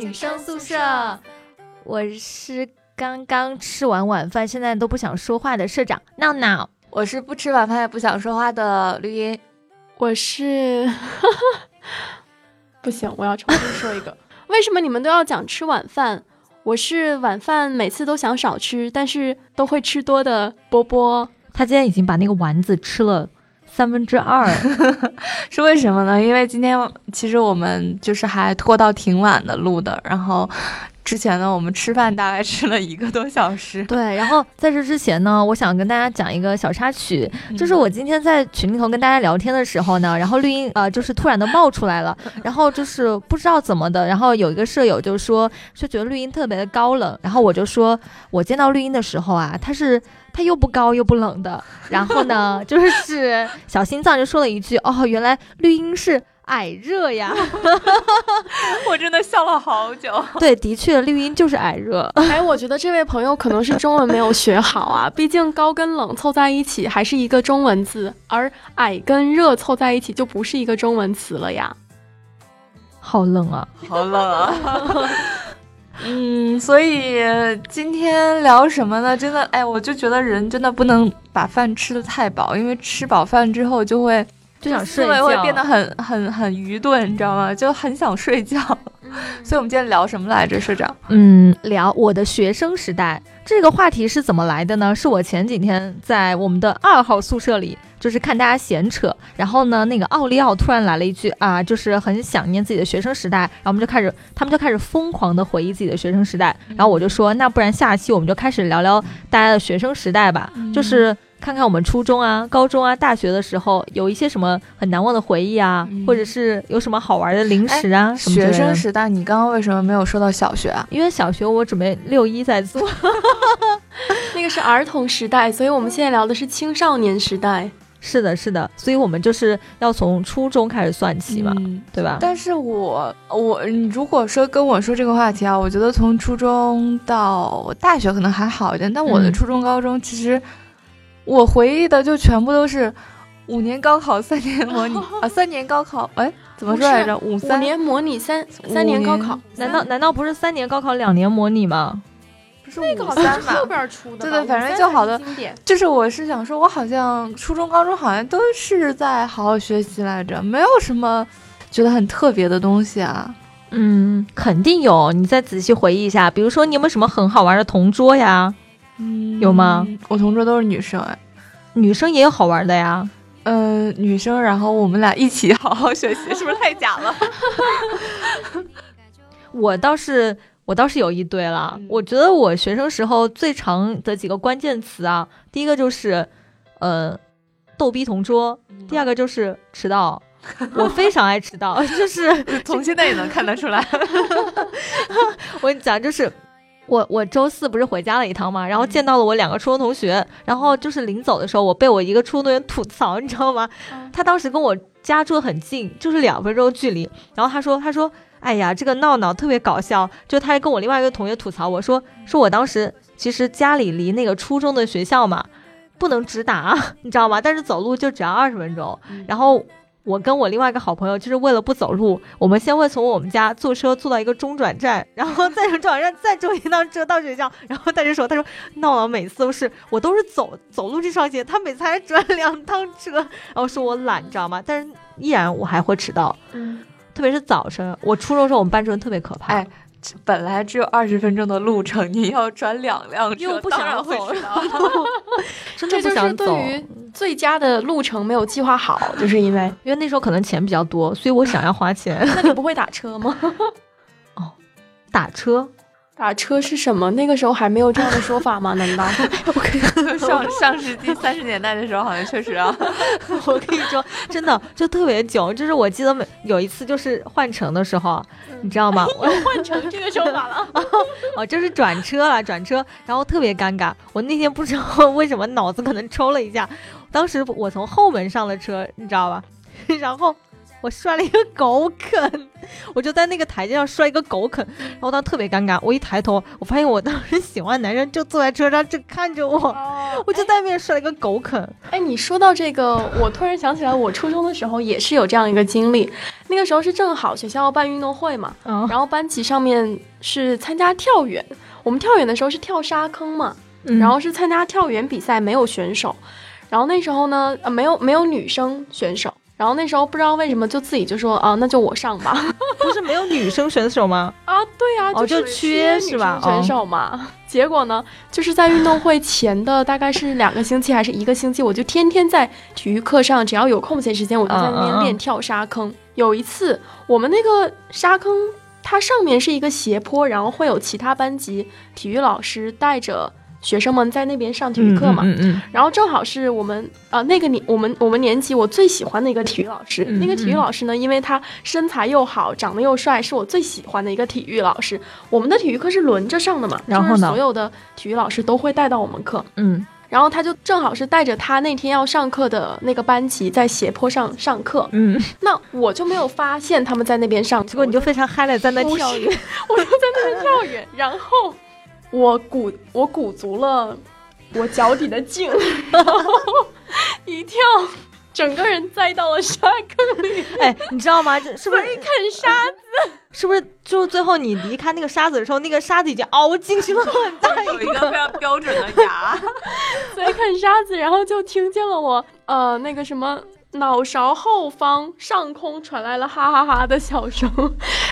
女生宿舍，我是刚刚吃完晚饭，现在都不想说话的社长闹闹。我是不吃晚饭也不想说话的绿茵。我是，不行，我要重新说一个。为什么你们都要讲吃晚饭？我是晚饭每次都想少吃，但是都会吃多的波波。他今天已经把那个丸子吃了三分之二，是为什么呢？因为今天其实我们就是还拖到挺晚的录的，然后。之前呢，我们吃饭大概吃了一个多小时。对，然后在这之前呢，我想跟大家讲一个小插曲，就是我今天在群里头跟大家聊天的时候呢，然后绿茵呃就是突然的冒出来了，然后就是不知道怎么的，然后有一个舍友就说就觉得绿茵特别的高冷，然后我就说我见到绿茵的时候啊，他是他又不高又不冷的，然后呢 就是小心脏就说了一句哦，原来绿茵是。矮热呀，我真的笑了好久。对，的确，绿茵就是矮热。哎，我觉得这位朋友可能是中文没有学好啊，毕竟高跟冷凑在一起还是一个中文字，而矮跟热凑在一起就不是一个中文词了呀。好冷啊，好冷啊。嗯，所以今天聊什么呢？真的，哎，我就觉得人真的不能把饭吃的太饱，因为吃饱饭之后就会。就想睡觉，会变得很很很愚钝，你知道吗？就很想睡觉。所以，我们今天聊什么来着，社长？嗯，聊我的学生时代。这个话题是怎么来的呢？是我前几天在我们的二号宿舍里，就是看大家闲扯，然后呢，那个奥利奥突然来了一句啊，就是很想念自己的学生时代，然后我们就开始，他们就开始疯狂的回忆自己的学生时代。然后我就说，那不然下期我们就开始聊聊大家的学生时代吧，就是。看看我们初中啊、高中啊、大学的时候，有一些什么很难忘的回忆啊，或者是有什么好玩的零食啊？学生时代，你刚刚为什么没有说到小学啊？因为小学我准备六一再做，那个是儿童时代，所以我们现在聊的是青少年时代。是的，是的，所以我们就是要从初中开始算起嘛，对吧？但是我我如果说跟我说这个话题啊，我觉得从初中到大学可能还好一点，但我的初中、高中其实。我回忆的就全部都是五年高考三年模拟 啊，三年高考，哎，怎么说来着？五三年模拟三三年高考，难道难道不是三年高考两年模拟吗？不是那个好像是后边出的，对对，反正就好的。就是我是想说，我好像初中、高中好像都是在好好学习来着，没有什么觉得很特别的东西啊。嗯，肯定有，你再仔细回忆一下，比如说你有没有什么很好玩的同桌呀？嗯，有吗？我同桌都是女生哎，女生也有好玩的呀。嗯，女生，然后我们俩一起好好学习，是不是太假了？我倒是，我倒是有一堆了。我觉得我学生时候最长的几个关键词啊，第一个就是，呃，逗逼同桌；第二个就是迟到。我非常爱迟到，就是从现在也能看得出来。我跟你讲，就是。我我周四不是回家了一趟嘛，然后见到了我两个初中同学，然后就是临走的时候，我被我一个初中同学吐槽，你知道吗？他当时跟我家住很近，就是两分钟距离，然后他说他说，哎呀，这个闹闹特别搞笑，就他还跟我另外一个同学吐槽，我说说我当时其实家里离那个初中的学校嘛，不能直达，你知道吗？但是走路就只要二十分钟，然后。我跟我另外一个好朋友，就是为了不走路，我们先会从我们家坐车坐到一个中转站，然后再从中转站再坐一趟车到学校。然后他就说：“他说闹了每次都是我都是走走路这双鞋，他每次还转两趟车，然后说我懒，你知道吗？但是依然我还会迟到，嗯，特别是早晨。我初中时候我们班主任特别可怕。”本来只有二十分钟的路程，你要转两辆车，又不想走，真的不想走。对于最佳的路程没有计划好，就是因为因为那时候可能钱比较多，所以我想要花钱。那你不会打车吗？哦，打车。打车是什么？那个时候还没有这样的说法吗？难道？上上世纪三十年代的时候，好像确实啊。我跟你说，真的就特别囧。就是我记得每有一次就是换乘的时候，你知道吗？我换乘这个说法了。哦，就是转车了，转车，然后特别尴尬。我那天不知道为什么脑子可能抽了一下，当时我从后门上了车，你知道吧？然后。我摔了一个狗啃，我就在那个台阶上摔一个狗啃，然后当时特别尴尬。我一抬头，我发现我当时喜欢的男生就坐在车上正看着我，我就在那边摔了一个狗啃。哎，你说到这个，我突然想起来，我初中的时候也是有这样一个经历。那个时候是正好学校要办运动会嘛，然后班级上面是参加跳远，我们跳远的时候是跳沙坑嘛，然后是参加跳远比赛，没有选手。然后那时候呢，呃，没有没有女生选手。然后那时候不知道为什么就自己就说啊，那就我上吧。不是没有女生选手吗？啊，对呀，就缺是吧？选手嘛。结果呢，就是在运动会前的大概是两个星期还是一个星期，我就天天在体育课上，只要有空闲时间，我就在那边练跳沙坑。有一次，我们那个沙坑它上面是一个斜坡，然后会有其他班级体育老师带着。学生们在那边上体育课嘛，然后正好是我们呃那个年我们我们年级我最喜欢的一个体育老师，那个体育老师呢，因为他身材又好，长得又帅，是我最喜欢的一个体育老师。我们的体育课是轮着上的嘛，然后呢，所有的体育老师都会带到我们课，嗯，然后他就正好是带着他那天要上课的那个班级在斜坡上上课，嗯，那我就没有发现他们在那边上，结果你就非常嗨的在那跳远，我就在那边跳远，然后。我鼓我鼓足了我脚底的劲，然 后一跳，整个人栽到了沙坑里。哎，你知道吗？这是不是一啃沙子？是不是就最后你离开那个沙子的时候，那个沙子已经凹进去了很大一个非常标准的牙，所以啃沙子，然后就听见了我呃那个什么。脑勺后方上空传来了哈哈哈的笑声，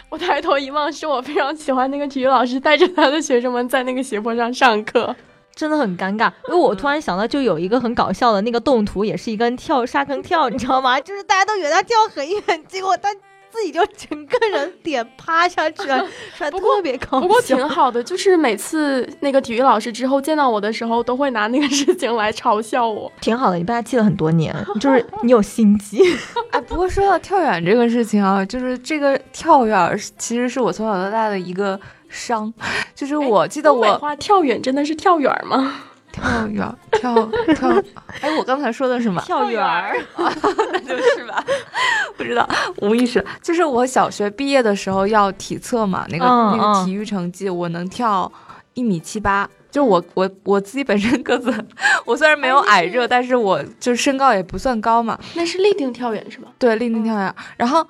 我抬头一望，是我非常喜欢那个体育老师带着他的学生们在那个斜坡上上课，真的很尴尬。因为我突然想到，就有一个很搞笑的那个动图，也是一个人跳沙坑跳，你知道吗？就是大家都以为他跳很远，结果他。自己就整个人点趴下去了，特别高兴。不过挺好的，就是每次那个体育老师之后见到我的时候，都会拿那个事情来嘲笑我。挺好的，你被他记了很多年，就是你有心机。哎，不过说到跳远这个事情啊，就是这个跳远其实是我从小到大的一个伤，就是我记得我话跳远真的是跳远吗？跳远，跳跳，哎，我刚才说的什么？跳远儿，那就是吧，不知道，无意识。就是我小学毕业的时候要体测嘛，那个那个体育成绩，我能跳一米七八。就我我我自己本身个子，我虽然没有矮热，但是我就身高也不算高嘛。那是立定跳远是吧？对，立定跳远。然后。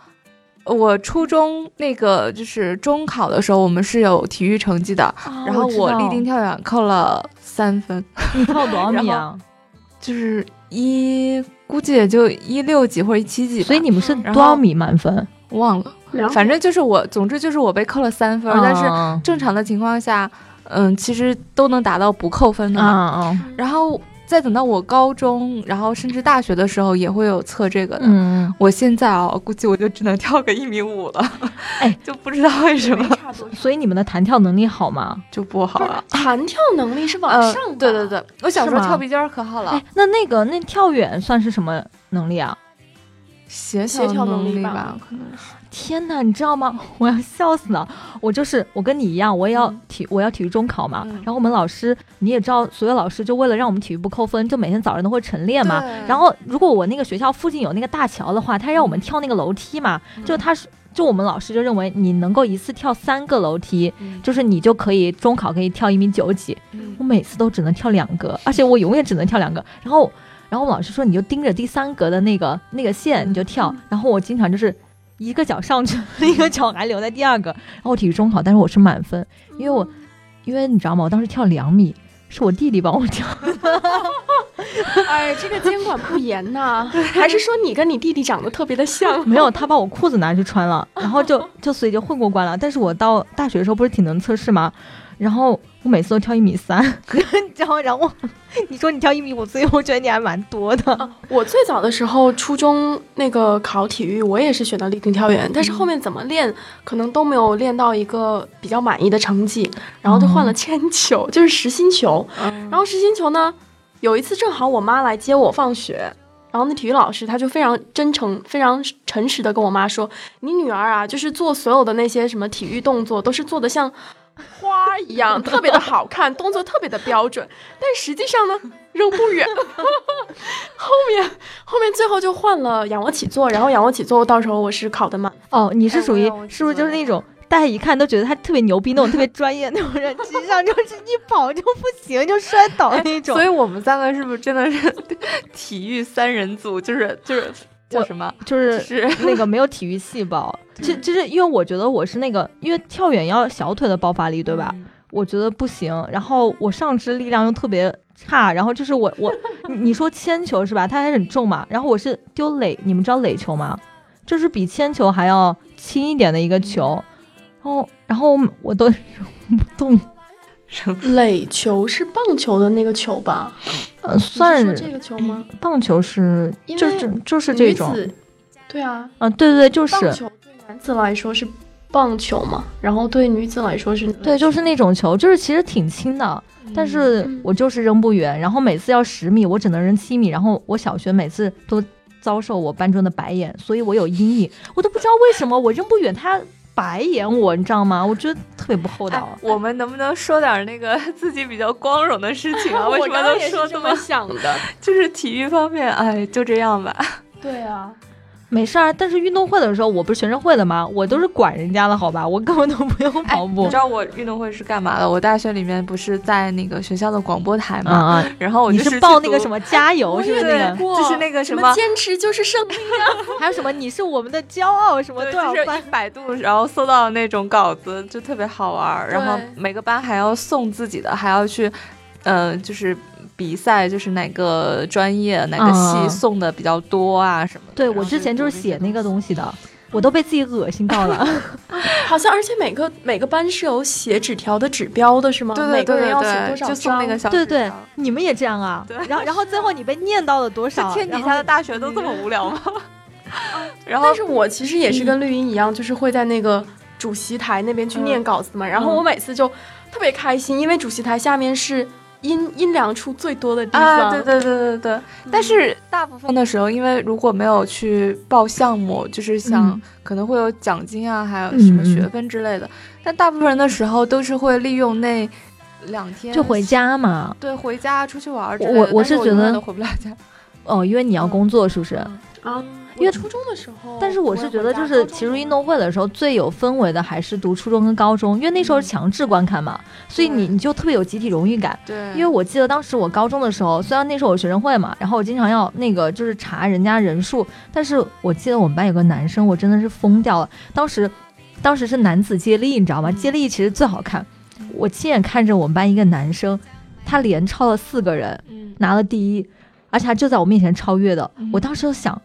我初中那个就是中考的时候，我们是有体育成绩的，然后我立定跳远扣了三分。你跳多少米啊？就是一，估计也就一六几或者一七几。所以你们是多少米满分？忘了，反正就是我，总之就是我被扣了三分。但是正常的情况下，嗯，其实都能达到不扣分的嘛。然后。再等到我高中，然后甚至大学的时候也会有测这个的。嗯，我现在啊，估计我就只能跳个一米五了。哎，就不知道为什么。所以你们的弹跳能力好吗？就不好了。弹跳能力是往上的。对对对，我小时候跳皮筋儿可好了。哎，那那个那跳远算是什么能力啊？协协调能力吧，可能是。天哪，你知道吗？我要笑死了！我就是我跟你一样，我也要体我要体育中考嘛。然后我们老师你也知道，所有老师就为了让我们体育不扣分，就每天早上都会晨练嘛。然后如果我那个学校附近有那个大桥的话，他让我们跳那个楼梯嘛。就他是就我们老师就认为你能够一次跳三个楼梯，就是你就可以中考可以跳一米九几。我每次都只能跳两个，而且我永远只能跳两个。然后然后我们老师说你就盯着第三格的那个那个线你就跳。然后我经常就是。一个脚上去，另 一个脚还留在第二个。然后我体育中考，但是我是满分，因为我，因为你知道吗？我当时跳两米，是我弟弟帮我跳的。哎，这个监管不严呐，还是说你跟你弟弟长得特别的像？没有，他把我裤子拿去穿了，然后就就所以就混过关了。但是我到大学的时候不是体能测试吗？然后我每次都跳一米三，然后然后你说你跳一米五，所以我觉得你还蛮多的。我最早的时候，初中那个考体育，我也是选的立定跳远，但是后面怎么练，可能都没有练到一个比较满意的成绩，然后就换了铅球，就是实心球。然后实心球呢，有一次正好我妈来接我放学，然后那体育老师他就非常真诚、非常诚实的跟我妈说：“你女儿啊，就是做所有的那些什么体育动作，都是做的像。”花一样，特别的好看，动作特别的标准，但实际上呢，扔不远。后面后面最后就换了仰卧起坐，然后仰卧起坐到时候我是考的满。哦，你是属于哎是不是就是那种大家一看都觉得他特别牛逼那种特别专业那种人，实际上就是一跑就不行就摔倒那种。所以我们三个是不是真的是 体育三人组？就是就是叫什么？就是是那个没有体育细胞，其其实因为我觉得我是那个，因为跳远要小腿的爆发力，对吧？嗯我觉得不行，然后我上肢力量又特别差，然后就是我我你你说铅球是吧？它还很重嘛，然后我是丢垒，你们知道垒球吗？就是比铅球还要轻一点的一个球，然后然后我都扔 不动，垒球是棒球的那个球吧？呃，算是这个球吗？棒球是就是就是这种，对啊，啊，对对对，就是。棒球对男子来说是棒球嘛，然后对女子来说是对，就是那种球，就是其实挺轻的，但是嗯。我就是扔不远，然后每次要十米，我只能扔七米，然后我小学每次都遭受我班主任的白眼，所以我有阴影，我都不知道为什么我扔不远，他白眼我，你知道吗？我觉得特别不厚哎道。我们能不能说点那个 自己比较光荣的事情啊？为什么都说这么想的？就是体育方面？哎，就这样吧。对啊，没事儿，但是运动会的时候，我不是学生会的吗？我都是管人家的好吧，我根本都不用跑步。哎你知道我运动会是干嘛的？我大学里面不是在那个学校的广播台啊嘛，啊！然后我就是报那个什么？加油，是不是那个？就是那个什什么坚持就是胜利。还有什么你是我们的骄傲，什么对，多少班就是？百度，然后搜到那种稿子，就特别好玩儿。然后每个班还要送自己的，还要去，呃，就是比赛，就是哪个专业哪个系嗯送的比较多啊什么的。对我之前就是写那个东西的，我都被自己恶心到了。好像而且每个每个班是有写纸条的指标的，是吗？对对每个对对人要写多对，少就送那个小对对，你们也这样啊？对然后然后最后你被念到了多少？天底下的大学都这么无聊吗？然 后但是我其实也是跟绿茵一样，就是会在那个主席台那边去念稿子嘛。然后我每次就特别开心，因为主席台下面是阴阴凉处最多的地方。啊，对对对对对。但是大部分的时候，因为如果没有去报项目，就是想嗯可能会有奖金啊，还有什么学分之类的。但大部分人的时候都是会利用那两天就回。家嘛。对，回家出去玩儿之我类的。我是觉得都回不了家。哦，因为你要工作，是不是？啊，因为初中的时候，但是我是觉得，就是其实运动会的时候最有氛围的还是读初中跟高中，因为那时候是强制观看嘛，所以你你就特别有集体荣誉感。对，因为我记得当时我高中的时候，虽然那时候我学生会嘛，然后我经常要那个就是查人家人数，但是我记得我们班有个男生，我真的是疯掉了。当时，当时是男子接力，你知道吗？接力其实最好看。我亲眼看着我们班一个男生，他连超了四个人，嗯，拿了第一，而且他就在我面前超越的。嗯我当时就想。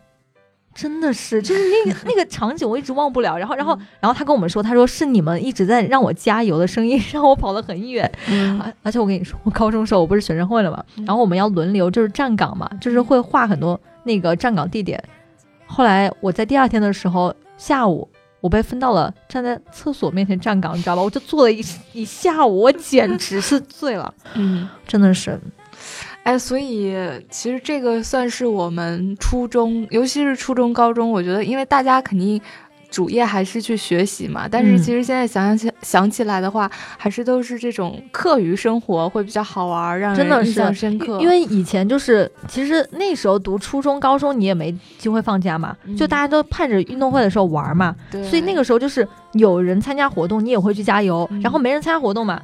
真的是，就是那个那个场景，我一直忘不了。然后，然后，嗯然后他跟我们说，他说是你们一直在让我加油的声音，让我跑了很远。嗯而而且我跟你说，我高中时候我不是学生会了嘛，嗯然后我们要轮流就是站岗嘛，就是会画很多那个站岗地点。后来我在第二天的时候下午，我被分到了站在厕所面前站岗，你知道吧？我就坐了一一下午，我简直是醉了，嗯。真的是。哎，所以其实这个算是我们初中，尤其是初中、高中，我觉得，因为大家肯定主业还是去学习嘛，但是嗯其实现在想起想起来的话，还是都是这种课余生活会比较好玩，让人印象深刻。因为以前就是，其实那时候读初中、高中，你也没机会放假嘛，嗯就大家都盼着运动会的时候玩嘛，对所以那个时候就是有人参加活动，你也会去加油，嗯然后没人参加活动嘛，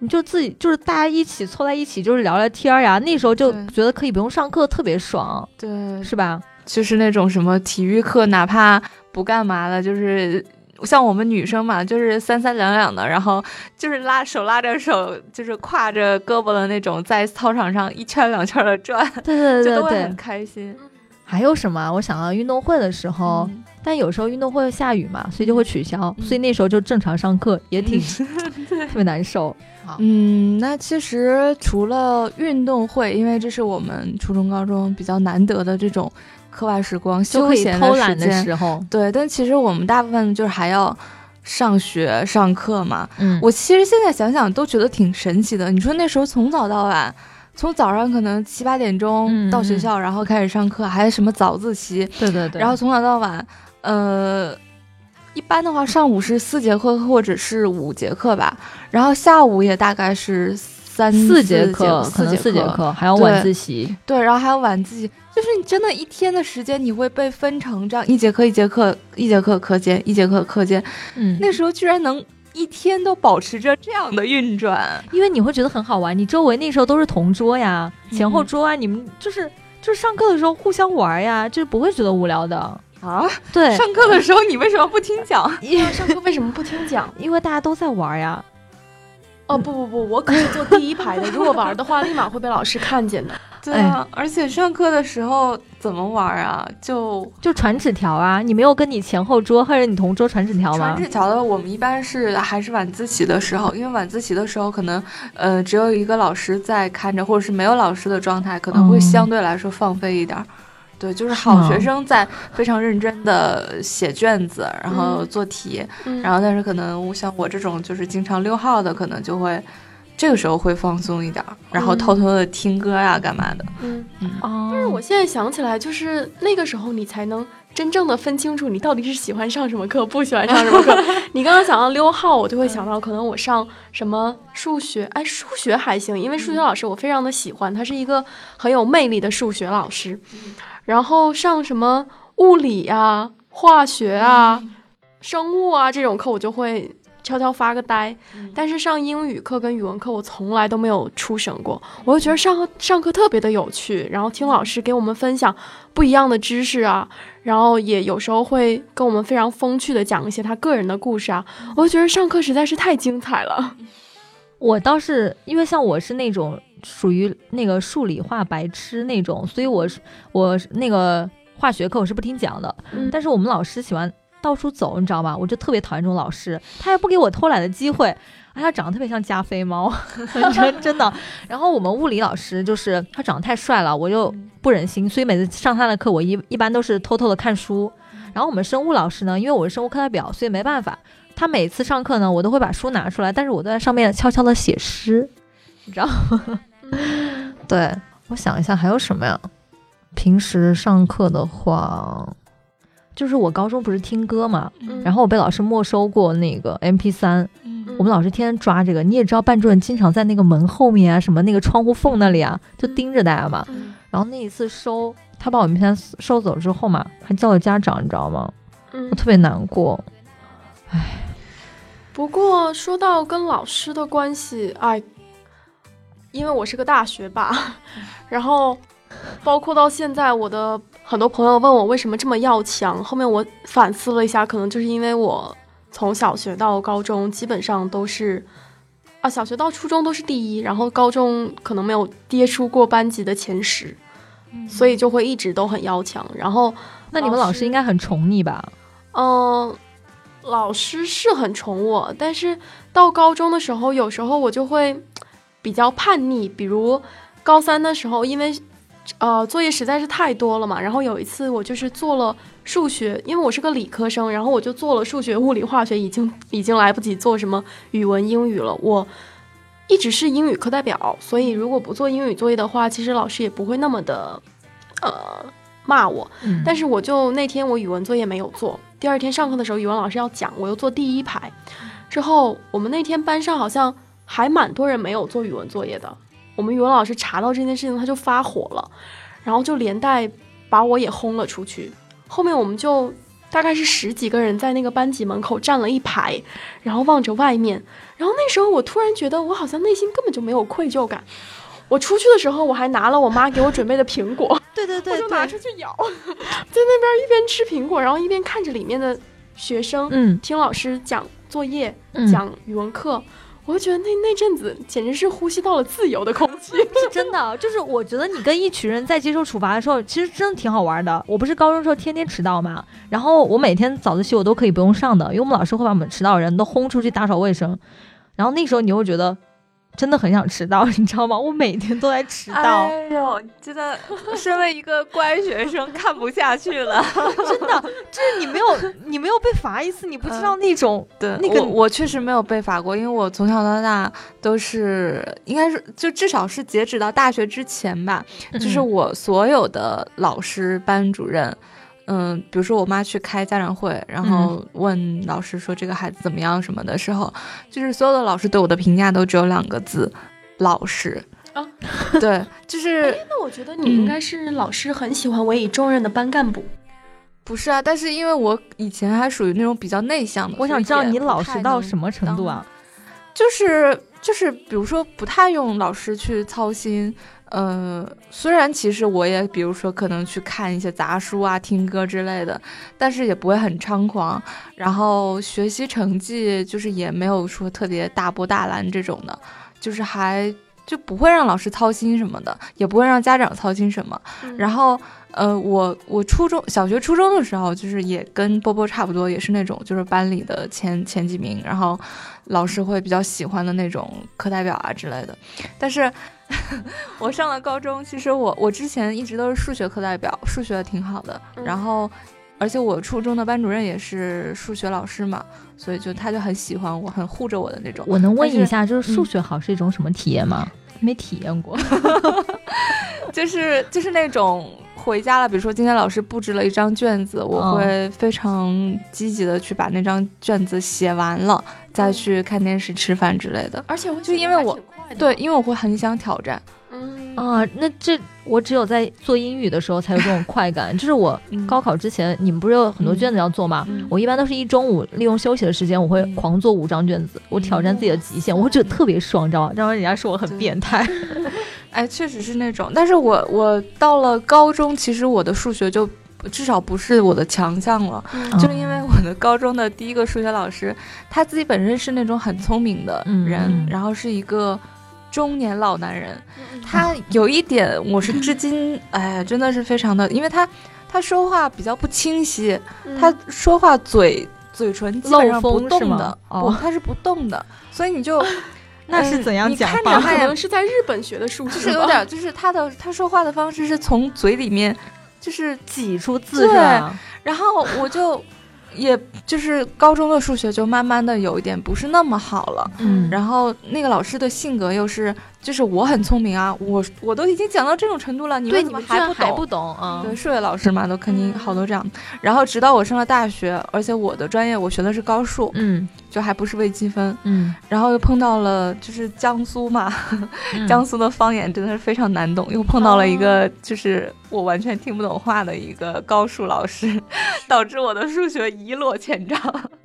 你就自己就是大家一起凑在一起，就是聊聊天儿呀。那时候就觉得可以不用上课，特别爽，对，是吧？就是那种什么体育课，哪怕不干嘛的，就是。像我们女生嘛，就是三三两两的，然后就是拉手拉着手，就是挎着胳膊的那种，在操场上一圈两圈的转，对对对对 就都会很。开心。还有什么？我想到运动会的时候，嗯但有时候运动会下雨嘛，所以就会取消，嗯所以那时候就正常上课，也挺、特别难受。嗯，那其实除了运动会，因为这是我们初中、高中比较难得的这种课外时光、休闲偷懒的时候，对。但其实我们大部分就是还要上学、上课嘛。嗯，我其实现在想想都觉得挺神奇的。你说那时候从早到晚，从早上可能七八点钟嗯到学校，然后开始上课，还什么早自习，对对对，然后从早到晚，呃，一般的话，上午是四节课或者是五节课吧，然后下午也大概是三四节课，可能四节课，还有晚自习。对，然后还有晚自习，就是你真的一天的时间，你会被分成这样一节课一节课一节课课间，一节课课间。嗯，那时候居然能一天都保持着这样的运转，因为你会觉得很好玩。你周围那时候都是同桌呀，前后桌啊，你们就是就是上课的时候互相玩呀，就是不会觉得无聊的。啊，对，上课的时候你为什么不听讲？因为上课为什么不听讲？因为大家都在玩呀。哦不不不，我可是坐第一排的，如果玩的话，立马会被老师看见的。对啊，而且上课的时候怎么玩啊？就就传纸条啊！你没有跟你前后桌或者你同桌传纸条吗？传纸条的我们一般是还是晚自习的时候，因为晚自习的时候可能呃只有一个老师在看着，或者是没有老师的状态，可能会相对来说放飞一点。对，就是好学生在非常认真的写卷子，然后做题，然后但是可能像我这种就是经常溜号的，可能就会这个时候会放松一点，然后偷偷的听歌呀，干嘛的。嗯。嗯。但是我现在想起来，就是那个时候你才能真正的分清楚你到底是喜欢上什么课，不喜欢上什么课。你刚刚想到溜号，我就会想到可能我上什么数学，哎，数学还行，因为数学老师我非常的喜欢，他是一个很有魅力的数学老师。然后上什么物理啊、化学啊、生物啊这种课，我就会悄悄发个呆。但是上英语课跟语文课，我从来都没有出省过。我就觉得上课上课特别的有趣，然后听老师给我们分享不一样的知识啊，然后也有时候会跟我们非常风趣的讲一些他个人的故事啊。我就觉得上课实在是太精彩了。我倒是因为像我是那种。属于那个数理化白痴那种，所以我是我那个化学课我是不听讲的。但是我们老师喜欢到处走，你知道吗？我就特别讨厌这种老师，他也不给我偷懒的机会。哎，他长得特别像加菲猫，真真的。然后我们物理老师就是他长得太帅了，我又不忍心，所以每次上他的课，我一一般都是偷偷的看书。然后我们生物老师呢，因为我是生物课代表，所以没办法，他每次上课呢，我都会把书拿出来，但是我都在上面悄悄的写诗，你知道吗？对，我想一下还有什么呀？平时上课的话，就是我高中不是听歌嘛，然后我被老师没收过那个 M P 三，我们老师天天抓这个。你也知道，班主任经常在那个门后面啊，什么那个窗户缝那里啊，就盯着大家嘛。然后那一次收，他把我 M P 三收走之后嘛，还叫了家长，你知道吗？我特别难过。唉，不过说到跟老师的关系，哎。因为我是个大学霸，然后包括到现在，我的很多朋友问我为什么这么要强。后面我反思了一下，可能就是因为我从小学到高中基本上都是啊，小学到初中都是第一，然后高中可能没有跌出过班级的前十，所以就会一直都很要强。然后，那你们老师应该很宠你吧？嗯，老师是很宠我，但是到高中的时候，有时候我就会。比较叛逆，比如高三的时候，因为呃作业实在是太多了嘛，然后有一次我就是做了数学，因为我是个理科生，然后我就做了数学、物理、化学，已经已经来不及做什么语文、英语了。我一直是英语课代表，所以如果不做英语作业的话，其实老师也不会那么的呃骂我。但是我就那天我语文作业没有做，第二天上课的时候语文老师要讲，我又坐第一排，之后我们那天班上好像。还蛮多人没有做语文作业的，我们语文老师查到这件事情，他就发火了，然后就连带把我也轰了出去。后面我们就大概是十几个人在那个班级门口站了一排，然后望着外面。然后那时候我突然觉得，我好像内心根本就没有愧疚感。我出去的时候，我还拿了我妈给我准备的苹果，对 对对，我就拿出去咬，在那边一边吃苹果，然后一边看着里面的学生，嗯，听老师讲作业，讲语文课。我就觉得那那阵子简直是呼吸到了自由的空气，是 真的。就是我觉得你跟一群人在接受处罚的时候，其实真的挺好玩的。我不是高中时候天天迟到嘛，然后我每天早自习我都可以不用上的，因为我们老师会把我们迟到的人都轰出去打扫卫生。然后那时候你会觉得。真的很想迟到，你知道吗？我每天都在迟到。哎呦，真的，身为一个乖学生，看不下去了。真的，就是你没有，你没有被罚一次，你不知道那种。对，那个我确实没有被罚过，因为我从小到大都是，应该是就至少是截止到大学之前吧，就是我所有的老师、班主任。嗯，比如说我妈去开家长会，然后问老师说这个孩子怎么样什么的时候，就是所有的老师对我的评价都只有两个字：老实。啊，对，就是。那我觉得你应该是老师很喜欢委以重任的班干部。不是啊，但是因为我以前还属于那种比较内向的，我想知道你老实到什么程度啊？就是就是，比如说不太用老师去操心。嗯，虽然其实我也，比如说可能去看一些杂书啊、听歌之类的，但是也不会很猖狂。然后学习成绩就是也没有说特别大波大澜这种的，就是还就不会让老师操心什么的，也不会让家长操心什么。然后，呃，我我初中小学初中的时候，就是也跟波波差不多，也是那种就是班里的前前几名，然后老师会比较喜欢的那种课代表啊之类的，但是。我上了高中，其实我我之前一直都是数学课代表，数学挺好的。然后，而且我初中的班主任也是数学老师嘛，所以就他就很喜欢我，很护着我的那种。我能问一下，就是数学好是一种什么体验吗？没体验过，就是就是那种。回家了，比如说今天老师布置了一张卷子，我会非常积极的去把那张卷子写完了，再去看电视、吃饭之类的。而且就因为我对，因为我会很想挑战。嗯啊，那这我只有在做英语的时候才有这种 快感。就是我高考之前，你们不是有很多卷子要做吗？我一般都是一中午利用休息的时间，我会狂做五张卷子，我挑战自己的极限，我会觉得特别爽，你知道吗？然后人家说我很变态。哎，确实是那种，但是我我到了高中，其实我的数学就至少不是我的强项了，就是因为我的高中的第一个数学老师，他自己本身是那种很聪明的人，然后是一个中年老男人，他有一点我是至今 哎真的是非常的，因为他他说话比较不清晰，他说话嘴嘴唇基本上不动的，不他是不动的，所以你就。那是怎样讲话？可能 是在日本学的数学，就是有点，就是他的他说话的方式是从嘴里面，就是挤出字对，然后我就。也就是高中的数学就慢慢的有一点不是那么好了，嗯，然后那个老师的性格又是，就是我很聪明啊，我我都已经讲到这种程度了，你们怎么还不懂？还不懂啊？对，数学老师嘛，都肯定好多这样。然后直到我上了大学，而且我的专业我学的是高数，嗯，就还不是微积分，嗯，然后又碰到了就是江苏嘛，江苏的方言真的是非常难懂，又碰到了一个就是我完全听不懂话的一个高数老师，导致我的数学。一落千丈。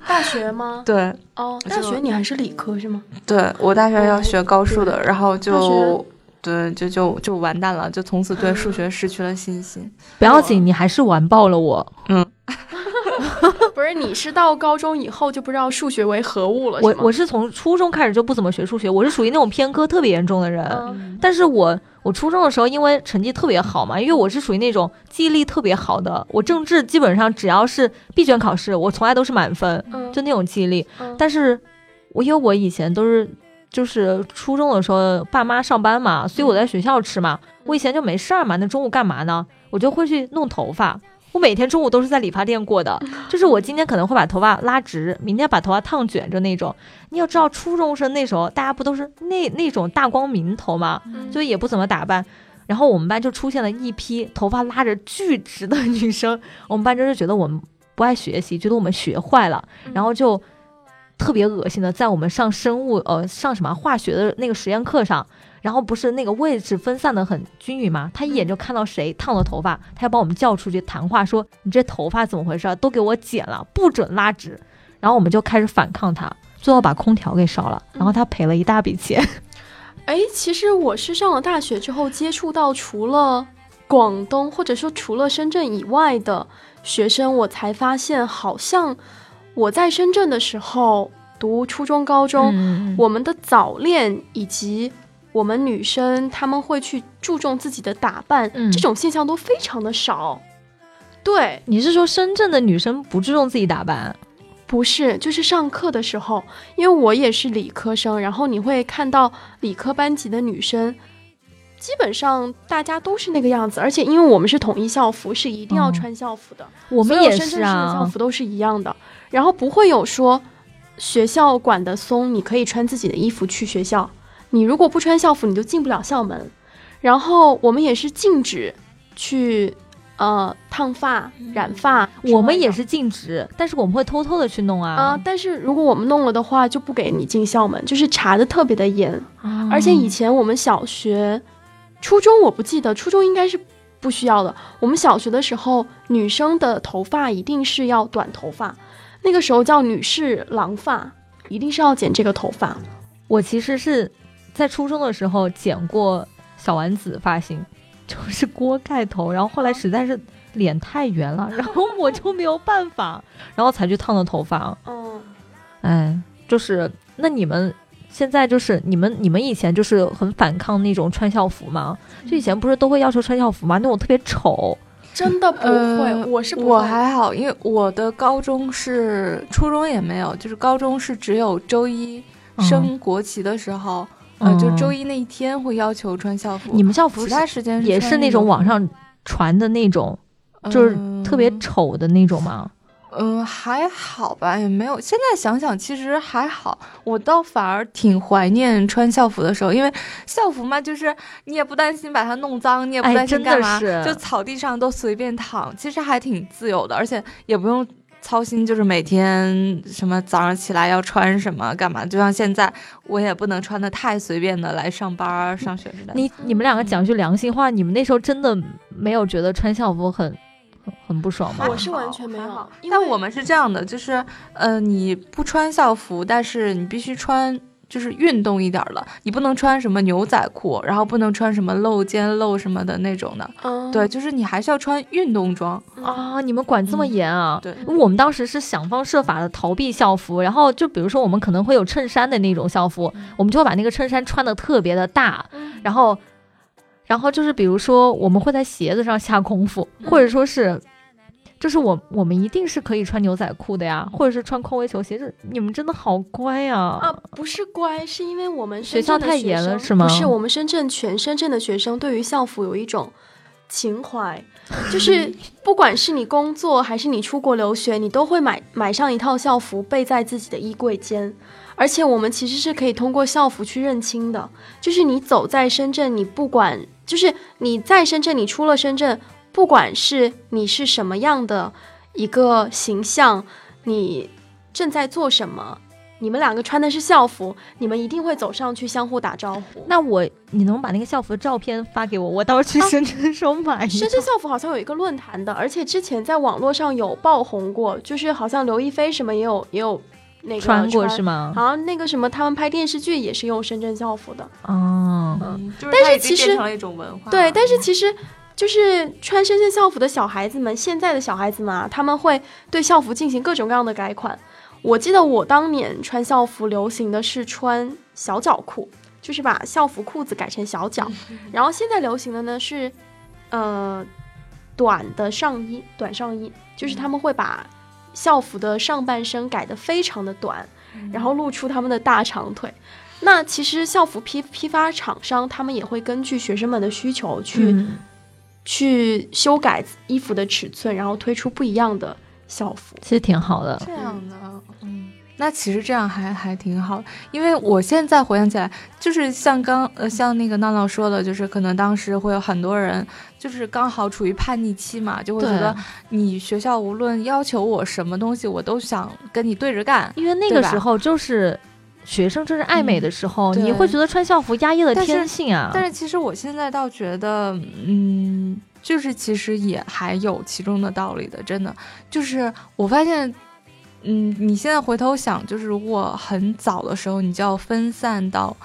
大学吗？对，哦，大学你还是理科是吗？对，我大学要学高数的，然后就，对，就就就完蛋了，就从此对数学失去了信心。不要紧，你还是完爆了我。嗯。不是，你是到高中以后就不知道数学为何物了？我我是从初中开始就不怎么学数学，我是属于那种偏科特别严重的人。但是我我初中的时候因为成绩特别好嘛，因为我是属于那种记忆力特别好的，我政治基本上只要是闭卷考试，我从来都是满分，就那种记忆力。但是我因为我以前都是就是初中的时候爸妈上班嘛，所以我在学校吃嘛，我以前就没事儿嘛，那中午干嘛呢？我就会去弄头发。我每天中午都是在理发店过的，就是我今天可能会把头发拉直，明天把头发烫卷着那种。你要知道，初中生那时候大家不都是那那种大光明头吗？就也不怎么打扮。然后我们班就出现了一批头发拉着巨直的女生，我们班真是觉得我们不爱学习，觉得我们学坏了，然后就特别恶心的在我们上生物呃上什么化学的那个实验课上。然后不是那个位置分散的很均匀吗？他一眼就看到谁烫了头发，他要把我们叫出去谈话，说你这头发怎么回事？都给我剪了，不准拉直。然后我们就开始反抗他，最后把空调给烧了，然后他赔了一大笔钱。哎，其实我是上了大学之后接触到除了广东或者说除了深圳以外的学生，我才发现好像我在深圳的时候读初中、高中，我们的早恋以及我们女生她们会去注重自己的打扮，这种现象都非常的少。对，你是说深圳的女生不注重自己打扮？不是，就是上课的时候，因为我也是理科生，然后你会看到理科班级的女生，基本上大家都是那个样子，而且因为我们是统一校服，是一定要穿校服的。我们也是啊，校服都是一样的，然后不会有说学校管得松，你可以穿自己的衣服去学校。你如果不穿校服，你就进不了校门。然后我们也是禁止去呃烫发、染发，我们也是禁止，但是我们会偷偷的去弄啊。啊，但是如果我们弄了的话，就不给你进校门，就是查的特别的严。而且以前我们小学、初中我不记得，初中应该是不需要的。我们小学的时候，女生的头发一定是要短头发，那个时候叫女士郎发，一定是要剪这个头发。我其实是在初中的时候剪过小丸子发型，就是锅盖头，然后后来实在是脸太圆了，然后我就没有办法，然后才去烫的头发。嗯，哎，就是那你们现在就是你们你们以前就是很反抗那种穿校服吗？就以前不是都会要求穿校服吗？那种特别丑。真的不会，呃我是不我还好，因为我的高中是初中也没有，就是高中是只有周一升国旗的时候，呃，就周一那一天会要求穿校服。你们校服其他时间也是那种网上传的那种，就是特别丑的那种吗？嗯，还好吧，也没有。现在想想，其实还好。我倒反而挺怀念穿校服的时候，因为校服嘛，就是你也不担心把它弄脏，你也不哎担心干嘛，是就草地上都随便躺，其实还挺自由的，而且也不用操心，就是每天什么早上起来要穿什么干嘛。就像现在，我也不能穿的太随便的来上班儿、上学之类的。你你们两个讲句良心话，你们那时候真的没有觉得穿校服很很很不爽吗？我是完全没有但我们是这样的，就是呃，你不穿校服，但是你必须穿。就是运动一点儿的，你不能穿什么牛仔裤，然后不能穿什么露肩露什么的那种的。嗯，对，就是你还是要穿运动装。啊，你们管这么严啊？对，我们当时是想方设法的逃避校服，然后就比如说我们可能会有衬衫的那种校服，我们就会把那个衬衫穿的特别的大，嗯然后，然后就是比如说我们会在鞋子上下功夫，或者说是，就是我我们一定是可以穿牛仔裤的呀，或者是穿匡威球鞋，就是你们真的好乖呀！啊，不是乖，是因为我们学校太严了是吗不是，我们深圳全深圳的学生对于校服有一种情怀，就是 不管是你工作还是你出国留学，你都会买买上一套校服备在自己的衣柜间。而且我们其实是可以通过校服去认亲的，就是你走在深圳，你不管就是你在深圳，你出了深圳，不管是你是什么样的一个形象，你正在做什么，你们两个穿的是校服，你们一定会走上去相互打招呼。那我你能把那个校服的照片发给我，我到时候去深圳的时候买。深圳校服好像有一个论坛的，而且之前在网络上有爆红过，就是好像刘亦菲什么也有也有那个穿过是吗？好像那个什么，他们拍电视剧也是用深圳校服的。哦，嗯，就是但是它已经其实变成了一种文化。对，但是其实就是穿深圳校服的小孩子们，现在的小孩子们啊，他们会对校服进行各种各样的改款。我记得我当年穿校服流行的是穿小脚裤，就是把校服裤子改成小脚，然后现在流行的呢是，呃，短的上衣，短上衣，就是他们会把校服的上半身改得非常的短，然后露出他们的大长腿。那其实校服批批发厂商他们也会根据学生们的需求去、嗯去修改衣服的尺寸，然后推出不一样的校服。其实挺好的。这样的，嗯，那其实这样还还挺好，因为我现在回想起来，就是像刚呃像那个闹闹说的，就是可能当时会有很多人，就是刚好处于叛逆期嘛，就会觉得你学校无论要求我什么东西，我都想跟你对着干。因为那个时候就是学生正是爱美的时候，嗯你会觉得穿校服压抑了天性啊。但是其实我现在倒觉得，嗯，就是其实也还有其中的道理的，真的。就是我发现，嗯，你现在回头想，就是如果很早的时候，你就要分散到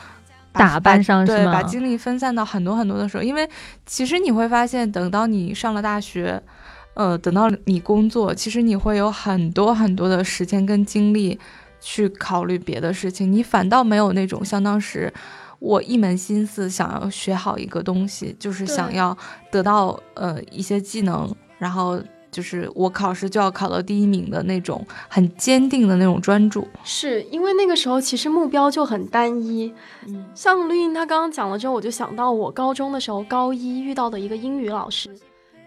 打扮上是对，把精力分散到很多很多的时候，因为其实你会发现，等到你上了大学，呃，等到你工作，其实你会有很多很多的时间跟精力去考虑别的事情，你反倒没有那种像当时我一门心思想要学好一个东西，就是想要得到呃一些技能，然后。就是我考试就要考到第一名的那种很坚定的那种专注，是因为那个时候其实目标就很单一，嗯像绿茵她刚刚讲了之后，我就想到我高中的时候高一遇到的一个英语老师，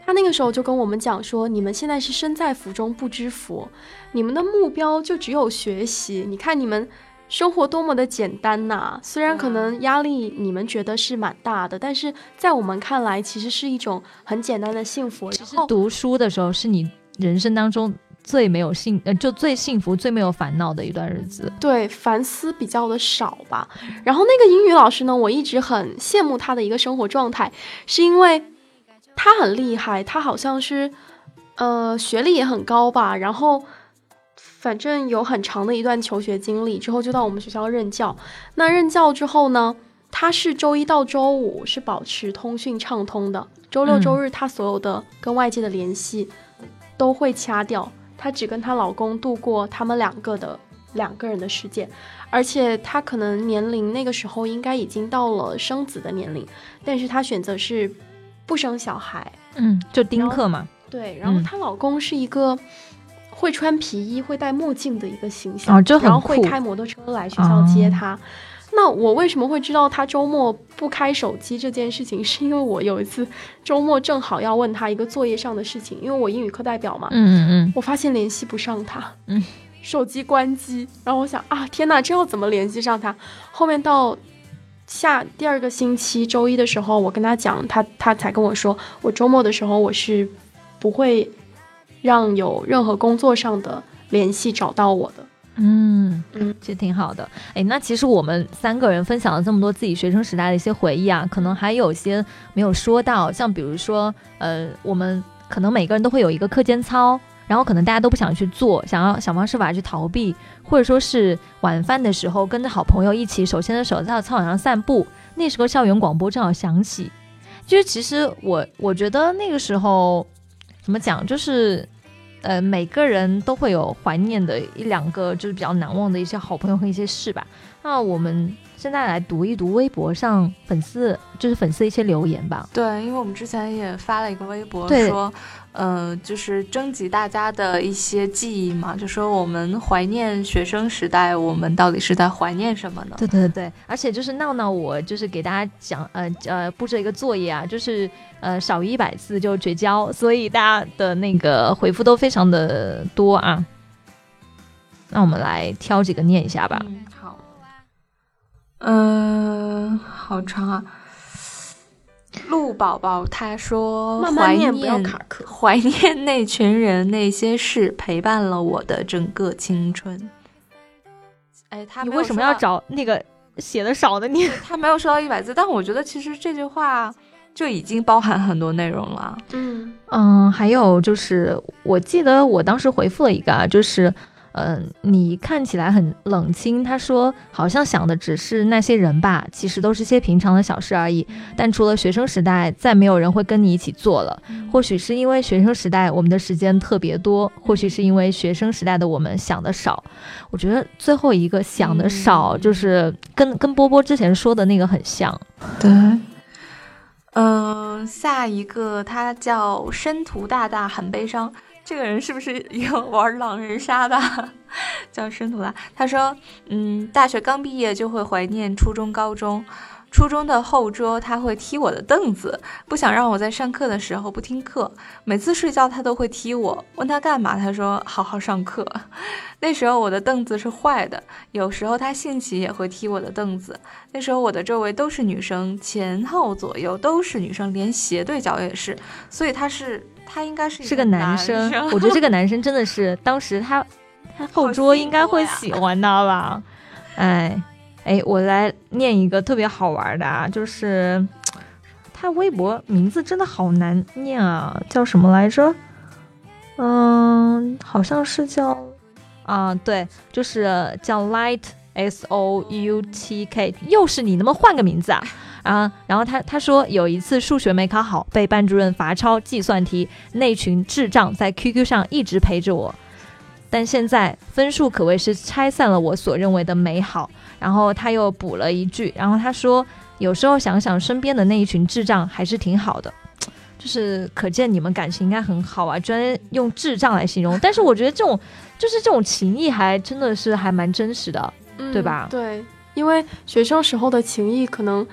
他那个时候就跟我们讲说，你们现在是身在福中不知福，你们的目标就只有学习。你看你们生活多么的简单呐！虽然可能压力你们觉得是蛮大的，但是在我们看来，其实是一种很简单的幸福。其实读书的时候是你人生当中最没有幸呃，就最幸福、最没有烦恼的一段日子。对，烦思比较的少吧。然后那个英语老师呢，我一直很羡慕他的一个生活状态，是因为他很厉害，他好像是呃学历也很高吧，然后。反正有很长的一段求学经历，之后就到我们学校任教。那任教之后呢，他是周一到周五是保持通讯畅通的，周六周日她所有的跟外界的联系都会掐掉，她只跟她老公度过他们两个的两个人的世界。而且她可能年龄那个时候应该已经到了生子的年龄，但是她选择是不生小孩，嗯，就丁克嘛。对，然后她老公是一个。会穿皮衣、会戴墨镜的一个形象，然后会开摩托车来学校接她。那我为什么会知道他周末不开手机这件事情？是因为我有一次周末正好要问他一个作业上的事情，因为我英语课代表嘛。嗯嗯嗯。我发现联系不上他，嗯，手机关机。然后我想啊，天哪，这要怎么联系上他？后面到下第二个星期周一的时候，我跟他讲，他他才跟我说，我周末的时候我是不会。让有任何工作上的联系找到我的，嗯嗯，其实挺好的。哎，那其实我们三个人分享了这么多自己学生时代的一些回忆啊，可能还有些没有说到，像比如说，呃，我们可能每个人都会有一个课间操，然后可能大家都不想去做，想要想方设法去逃避，或者说是晚饭的时候跟着好朋友一起手牵着手在操场上散步，那时候校园广播正好响起，就是其实我我觉得那个时候怎么讲就是。呃，每个人都会有怀念的一两个，就是比较难忘的一些好朋友和一些事吧。那我们现在来读一读微博上粉丝，就是粉丝一些留言吧。对，因为我们之前也发了一个微博说。呃，就是征集大家的一些记忆嘛，就说我们怀念学生时代，我们到底是在怀念什么呢？对对对，而且就是闹闹，我就是给大家讲，呃呃，布置一个作业啊，就是呃少于一百字就绝交，所以大家的那个回复都非常的多啊。那我们来挑几个念一下吧。嗯好，嗯，好长啊。鹿宝宝他说：“怀念不要卡壳 怀念那群人那些事，陪伴了我的整个青春。”哎，他你为什么要找那个写的少的你？他没有说到一百字，但我觉得其实这句话就已经包含很多内容了。嗯嗯，还有就是，我记得我当时回复了一个啊，就是。嗯，你看起来很冷清。他说，好像想的只是那些人吧，其实都是些平常的小事而已。但除了学生时代，再没有人会跟你一起做了。或许是因为学生时代我们的时间特别多，或许是因为学生时代的我们想的少。我觉得最后一个想的少，就是跟跟波波之前说的那个很像。对，嗯，下一个他叫申屠大大很悲伤。这个人是不是有玩狼人杀的？叫申图拉。他说：“嗯，大学刚毕业就会怀念初中、高中。初中的后桌他会踢我的凳子，不想让我在上课的时候不听课。每次睡觉他都会踢我，问他干嘛？他说好好上课。那时候我的凳子是坏的，有时候他兴起也会踢我的凳子。那时候我的周围都是女生，前后左右都是女生，连斜对角也是。所以他是。”他应该是是个男生，我觉得这个男生真的是当时他 他后桌应该会喜欢他吧？哎哎，我来念一个特别好玩的啊，就是他微博名字真的好难念啊，叫什么来着？嗯，好像是叫啊，对，就是叫 Light S O U T K，又是你，能不能换个名字啊？啊，然后他他说有一次数学没考好，被班主任罚抄计算题，那群智障在 QQ 上一直陪着我，但现在分数可谓是拆散了我所认为的美好。然后他又补了一句，然后他说有时候想想身边的那一群智障还是挺好的，就是可见你们感情应该很好啊，居然用智障来形容。但是我觉得这种就是这种情谊还真的是还蛮真实的，对吧？对，因为学生时候的情谊可能。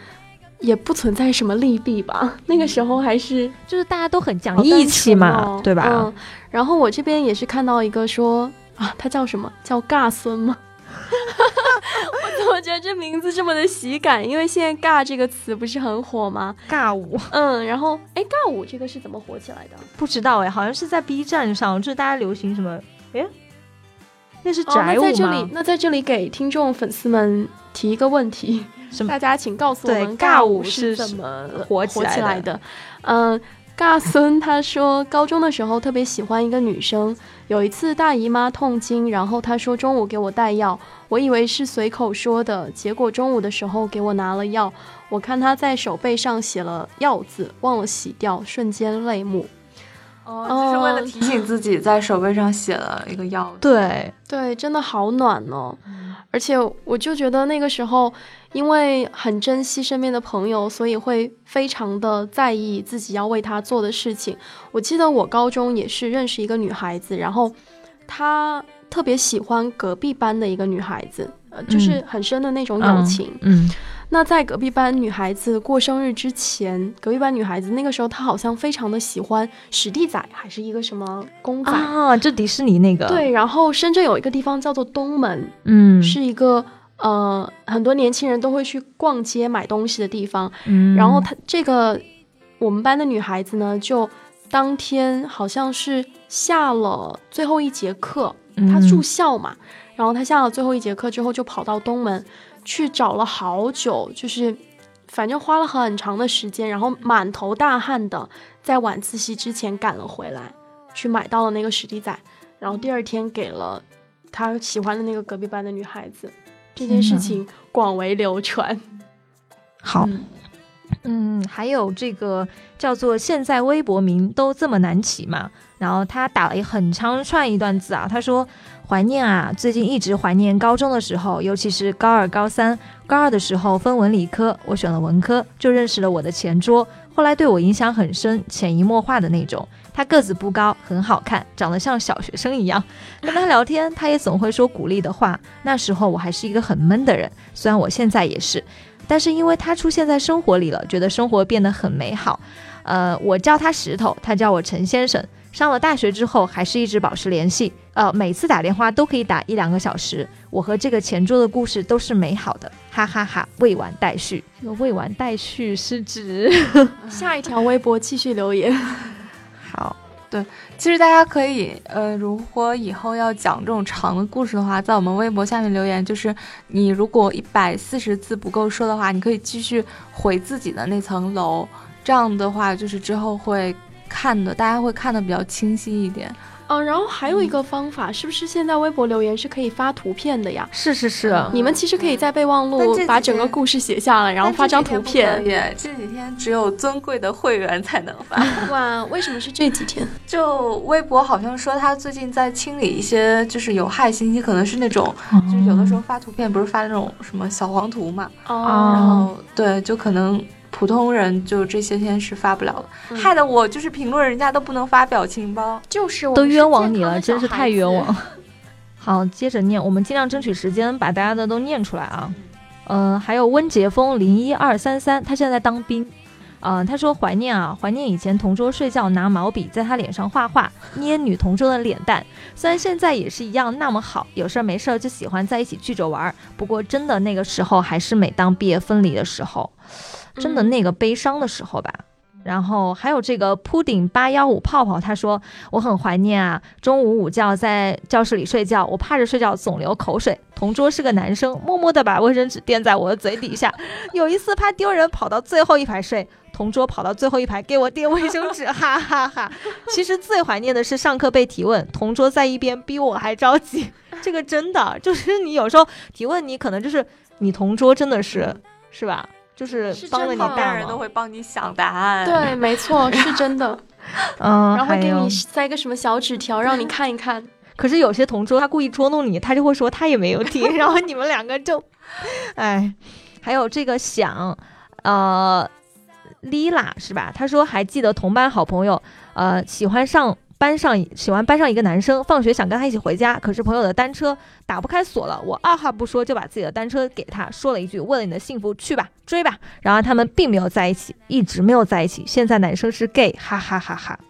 也不存在什么利弊吧，那个时候还是就是大家都很讲义气嘛，对吧？嗯。然后我这边也是看到一个说啊，他叫什么叫尬孙吗？我怎么觉得这名字这么的喜感？因为现在“尬”这个词不是很火吗？尬舞，嗯，然后哎，尬舞这个是怎么火起来的？不知道哎，好像是在 B 站上，就是大家流行什么？哎，那是宅舞吗？那在这里，那在这里给听众粉丝们提一个问题，什么？大家请告诉我们，尬舞是怎么火起来的？嗯。尬孙他说，高中的时候特别喜欢一个女生，有一次大姨妈痛经，然后他说中午给我带药，我以为是随口说的，结果中午的时候给我拿了药，我看他在手背上写了药字，忘了洗掉，瞬间泪目。哦，就是为了提醒自己在手背上写了一个药。对对，真的好暖哦，而且我就觉得那个时候。因为很珍惜身边的朋友，所以会非常的在意自己要为他做的事情。我记得我高中也是认识一个女孩子，然后她特别喜欢隔壁班的一个女孩子，呃，就是很深的那种友情。嗯，那在隔壁班女孩子过生日之前，隔壁班女孩子那个时候她好像非常的喜欢史蒂仔，还是一个什么公仔啊？就迪士尼那个。对，然后深圳有一个地方叫做东门，嗯，是一个。呃，很多年轻人都会去逛街买东西的地方，嗯，然后她这个我们班的女孩子呢，就当天好像是下了最后一节课，她住校嘛，然后她下了最后一节课之后，就跑到东门去找了好久，就是反正花了很长的时间，然后满头大汗的在晚自习之前赶了回来，去买到了那个史迪仔，然后第二天给了他喜欢的那个隔壁班的女孩子。这件事情广为流传。好，嗯，还有这个叫做“现在微博名都这么难起嘛”，然后他打了一很长串一段字啊，他说：“怀念啊，最近一直怀念高中的时候，尤其是高二、高三。高二的时候分文理科，我选了文科，就认识了我的前桌，后来对我影响很深，潜移默化的那种。”他个子不高，很好看，长得像小学生一样。跟他聊天，他也总会说鼓励的话。那时候我还是一个很闷的人，虽然我现在也是，但是因为他出现在生活里了，觉得生活变得很美好。呃，我叫他石头，他叫我陈先生。上了大学之后，还是一直保持联系。呃，每次打电话都可以打一两个小时。我和这个前桌的故事都是美好的，哈哈哈。未完待续。这个未完待续是指 下一条微博继续留言。好，对，其实大家可以，呃，如果以后要讲这种长的故事的话，在我们微博下面留言，就是你如果一百四十字不够说的话，你可以继续回自己的那层楼，这样的话就是之后会看的，大家会看的比较清晰一点。嗯，然后还有一个方法，是不是现在微博留言是可以发图片的呀？是是是，你们其实可以在备忘录把整个故事写下来，然后发张图片。这几天只有尊贵的会员才能发。哇，为什么是这几天？就微博好像说他最近在清理一些就是有害信息，可能是那种，就是有的时候发图片不是发那种什么小黄图嘛？哦。然后对，就可能。普通人就这些天是发不了了，害得我就是评论人家都不能发表情包，就是都冤枉你了，真是太冤枉。好，接着念，我们尽量争取时间把大家的都念出来啊。嗯，还有温杰峰零一二三三，他现在在当兵。嗯，他说怀念啊，怀念以前同桌睡觉拿毛笔在他脸上画画，捏女同桌的脸蛋。虽然现在也是一样那么好，有事儿没事儿就喜欢在一起聚着玩儿。不过真的那个时候还是每当毕业分离的时候。真的那个悲伤的时候吧，然后还有这个铺顶八幺五泡泡，他说我很怀念啊，中午午觉在教室里睡觉，我趴着睡觉总流口水，同桌是个男生，默默地把卫生纸垫在我的嘴底下。有一次怕丢人，跑到最后一排睡，同桌跑到最后一排给我垫卫生纸，哈哈哈。其实最怀念的是上课被提问，同桌在一边比我还着急。这个真的就是你有时候提问你，可能就是你同桌真的是是吧？就是帮了你，大人都会帮你想答案。对，没错，是真的。嗯，然后给你塞个什么小纸条，让你看一看。可是有些同桌他故意捉弄你，他就会说他也没有听，然后你们两个就，哎，还有这个想，呃，Lila 是吧？他说还记得同班好朋友，呃，喜欢上。班上喜欢班上一个男生，放学想跟他一起回家，可是朋友的单车打不开锁了。我二话不说就把自己的单车给他，说了一句：“为了你的幸福，去吧，追吧。”然而他们并没有在一起，一直没有在一起。现在男生是 gay，哈哈哈哈！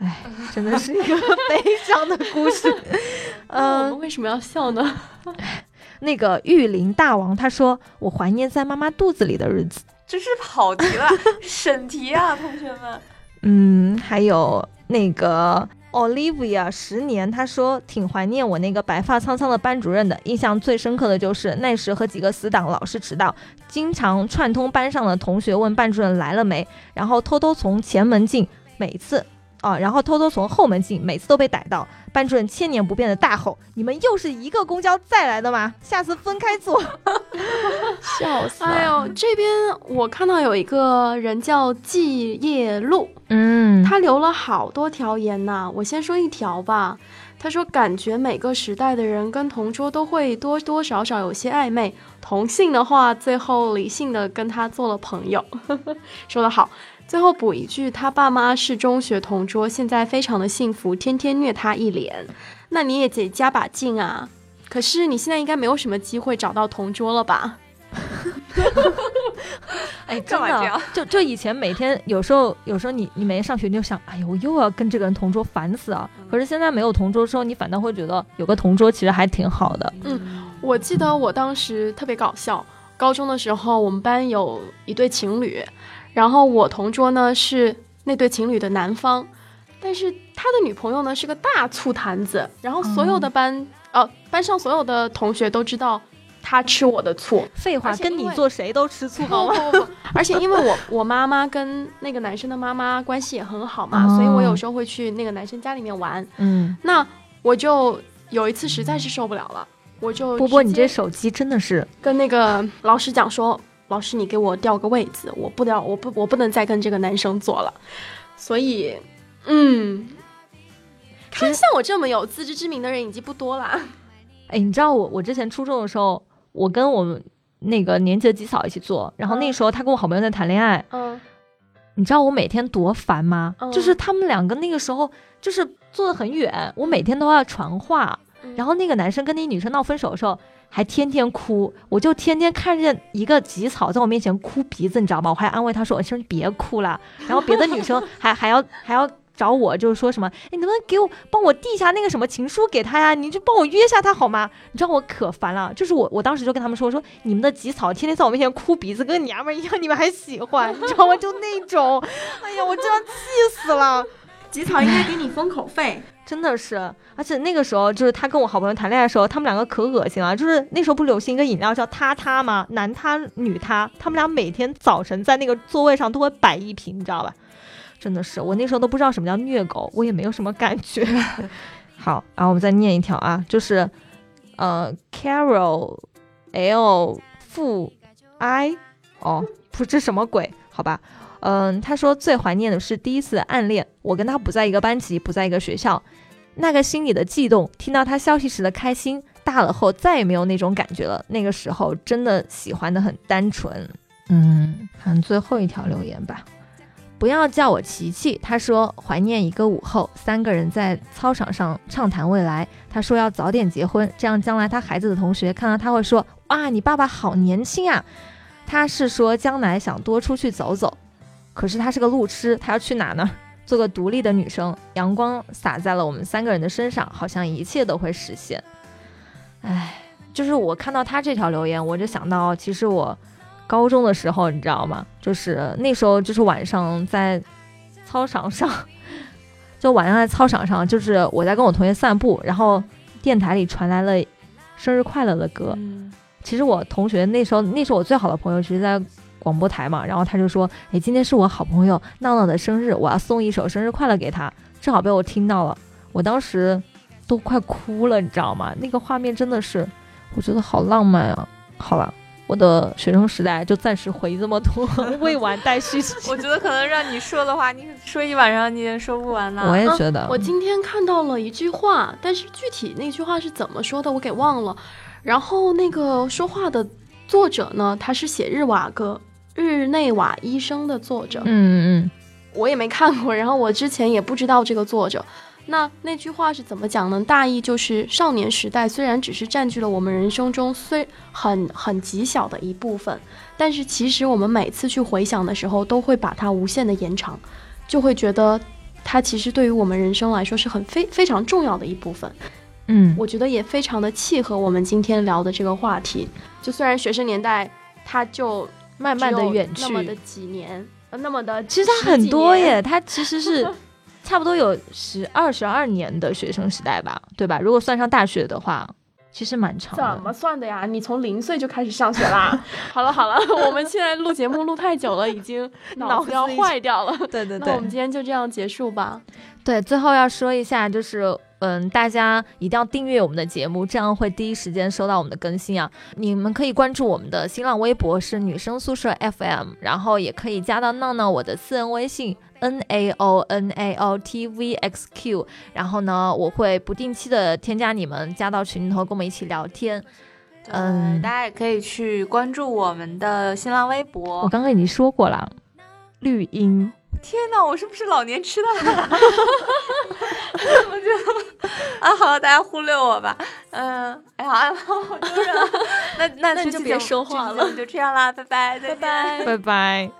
哎，真的是一个悲伤的故事。嗯，为什么要笑呢？那个玉林大王他说：“我怀念在妈妈肚子里的日子。”这是跑题了，审题啊，同学们。嗯，还有那个 Olivia 十年，他说挺怀念我那个白发苍苍的班主任的，印象最深刻的就是那时和几个死党老师迟到，经常串通班上的同学问班主任来了没，然后偷偷从前门进，每次。啊，然后偷偷从后门进，每次都被逮到。班主任千年不变的大吼：“你们又是一个公交再来的吗？下次分开坐。”笑 死！哎呦，这边我看到有一个人叫季叶露，嗯，他留了好多条言呐。我先说一条吧。他说：“感觉每个时代的人跟同桌都会多多少少有些暧昧。同性的话，最后理性的跟他做了朋友。”说得好。最后补一句，他爸妈是中学同桌，现在非常的幸福，天天虐他一脸。那你也得加把劲啊！可是你现在应该没有什么机会找到同桌了吧？哎，真的，就就以前每天有时候有时候你你每天上学你就想，哎呦，我又要跟这个人同桌，烦死啊。可是现在没有同桌之后，你反倒会觉得有个同桌其实还挺好的。嗯，我记得我当时特别搞笑，高中的时候我们班有一对情侣。然后我同桌呢是那对情侣的男方，但是他的女朋友呢是个大醋坛子，然后所有的班呃班上所有的同学都知道他吃我的醋。废话，跟你做谁都吃醋不不不，而且因为我我妈妈跟那个男生的妈妈关系也很好嘛，所以我有时候会去那个男生家里面玩。嗯，那我就有一次实在是受不了了，我就波波，你这手机真的是跟那个老师讲说。老师，你给我调个位子，我不调，我不，我不能再跟这个男生做了。所以，嗯，看像我这么有自知之明的人已经不多了。哎，你知道我，我之前初中的时候，我跟我们那个年级的吉嫂一起做，然后那时候他跟我好朋友在谈恋爱。嗯，你知道我每天多烦吗？就是他们两个那个时候就是坐的很远，我每天都要传话。然后那个男生跟那女生闹分手的时候。还天天哭，我就天天看见一个吉草在我面前哭鼻子，你知道吗？我还安慰他说：“我说你别哭了。” 然后别的女生还还要还要找我，就是说什么：“哎，你能不能给我帮我递一下那个什么情书给他呀？你就帮我约下他好吗？”你知道我可烦了，就是我我当时就跟他们说：“说你们的吉草天天在我面前哭鼻子，跟娘们一样，你们还喜欢？你知道吗？就那种，哎呀，我真的气死了。”吉草应该给你封口费，真的是，而且那个时候就是他跟我好朋友谈恋爱的时候，他们两个可恶心了。就是那时候不流行一个饮料叫他他吗？男他女他，他们俩每天早晨在那个座位上都会摆一瓶，你知道吧？真的是，我那时候都不知道什么叫虐狗，我也没有什么感觉。好，然后我们再念一条啊，就是呃，Carol L 负 I 哦，不知什么鬼，好吧。嗯，他说最怀念的是第一次暗恋，我跟他不在一个班级，不在一个学校，那个心里的悸动，听到他消息时的开心，大了后再也没有那种感觉了。那个时候真的喜欢的很单纯。嗯，看最后一条留言吧，不要叫我琪琪。他说怀念一个午后，三个人在操场上畅谈未来。他说要早点结婚，这样将来他孩子的同学看到他会说哇，你爸爸好年轻啊。他是说将来想多出去走走。可是他是个路痴，他要去哪呢？做个独立的女生，阳光洒在了我们三个人的身上，好像一切都会实现。哎，就是我看到他这条留言，我就想到，其实我高中的时候，你知道吗？就是那时候，就是晚上在操场上，就晚上在操场上，就是我在跟我同学散步，然后电台里传来了生日快乐的歌。其实我同学那时候，那时候我最好的朋友，其实在。广播台嘛，然后他就说：“哎，今天是我好朋友闹闹的生日，我要送一首生日快乐给他。”正好被我听到了，我当时都快哭了，你知道吗？那个画面真的是，我觉得好浪漫啊！好了，我的学生时代就暂时回忆这么多，未完待续。我觉得可能让你说的话，你说一晚上你也说不完呢。我也觉得。我今天看到了一句话，但是具体那句话是怎么说的，我给忘了。然后那个说话的作者呢，他是写日瓦歌。日内瓦医生的作者，嗯嗯，我也没看过，然后我之前也不知道这个作者。那那句话是怎么讲呢？大意就是少年时代虽然只是占据了我们人生中虽很很极小的一部分，但是其实我们每次去回想的时候，都会把它无限的延长，就会觉得它其实对于我们人生来说是很非非常重要的一部分。嗯，我觉得也非常的契合我们今天聊的这个话题。就虽然学生年代，它就慢慢的远去，那么的几年，呃，那么的，其实他很多耶，他其实是 差不多有十二十二年的学生时代吧，对吧？如果算上大学的话。其实蛮长的，怎么算的呀？你从零岁就开始上学啦？好 了好了，我们现在录节目录太久了，已经脑子要坏掉了。对对对，那我们今天就这样结束吧。对，最后要说一下，就是嗯，大家一定要订阅我们的节目，这样会第一时间收到我们的更新啊。你们可以关注我们的新浪微博是女生宿舍 FM，然后也可以加到闹闹我的私人微信。n a o n a o t v x q，然后呢，我会不定期的添加你们，加到群里头，跟我们一起聊天。嗯，大家也可以去关注我们的新浪微博。我刚刚已经说过了，绿茵。天哪，我是不是老年痴呆了？我就啊，好了，大家忽略我吧。嗯，哎呀，好丢人。那那那就别说话了，就这样啦，拜拜，拜拜，拜拜。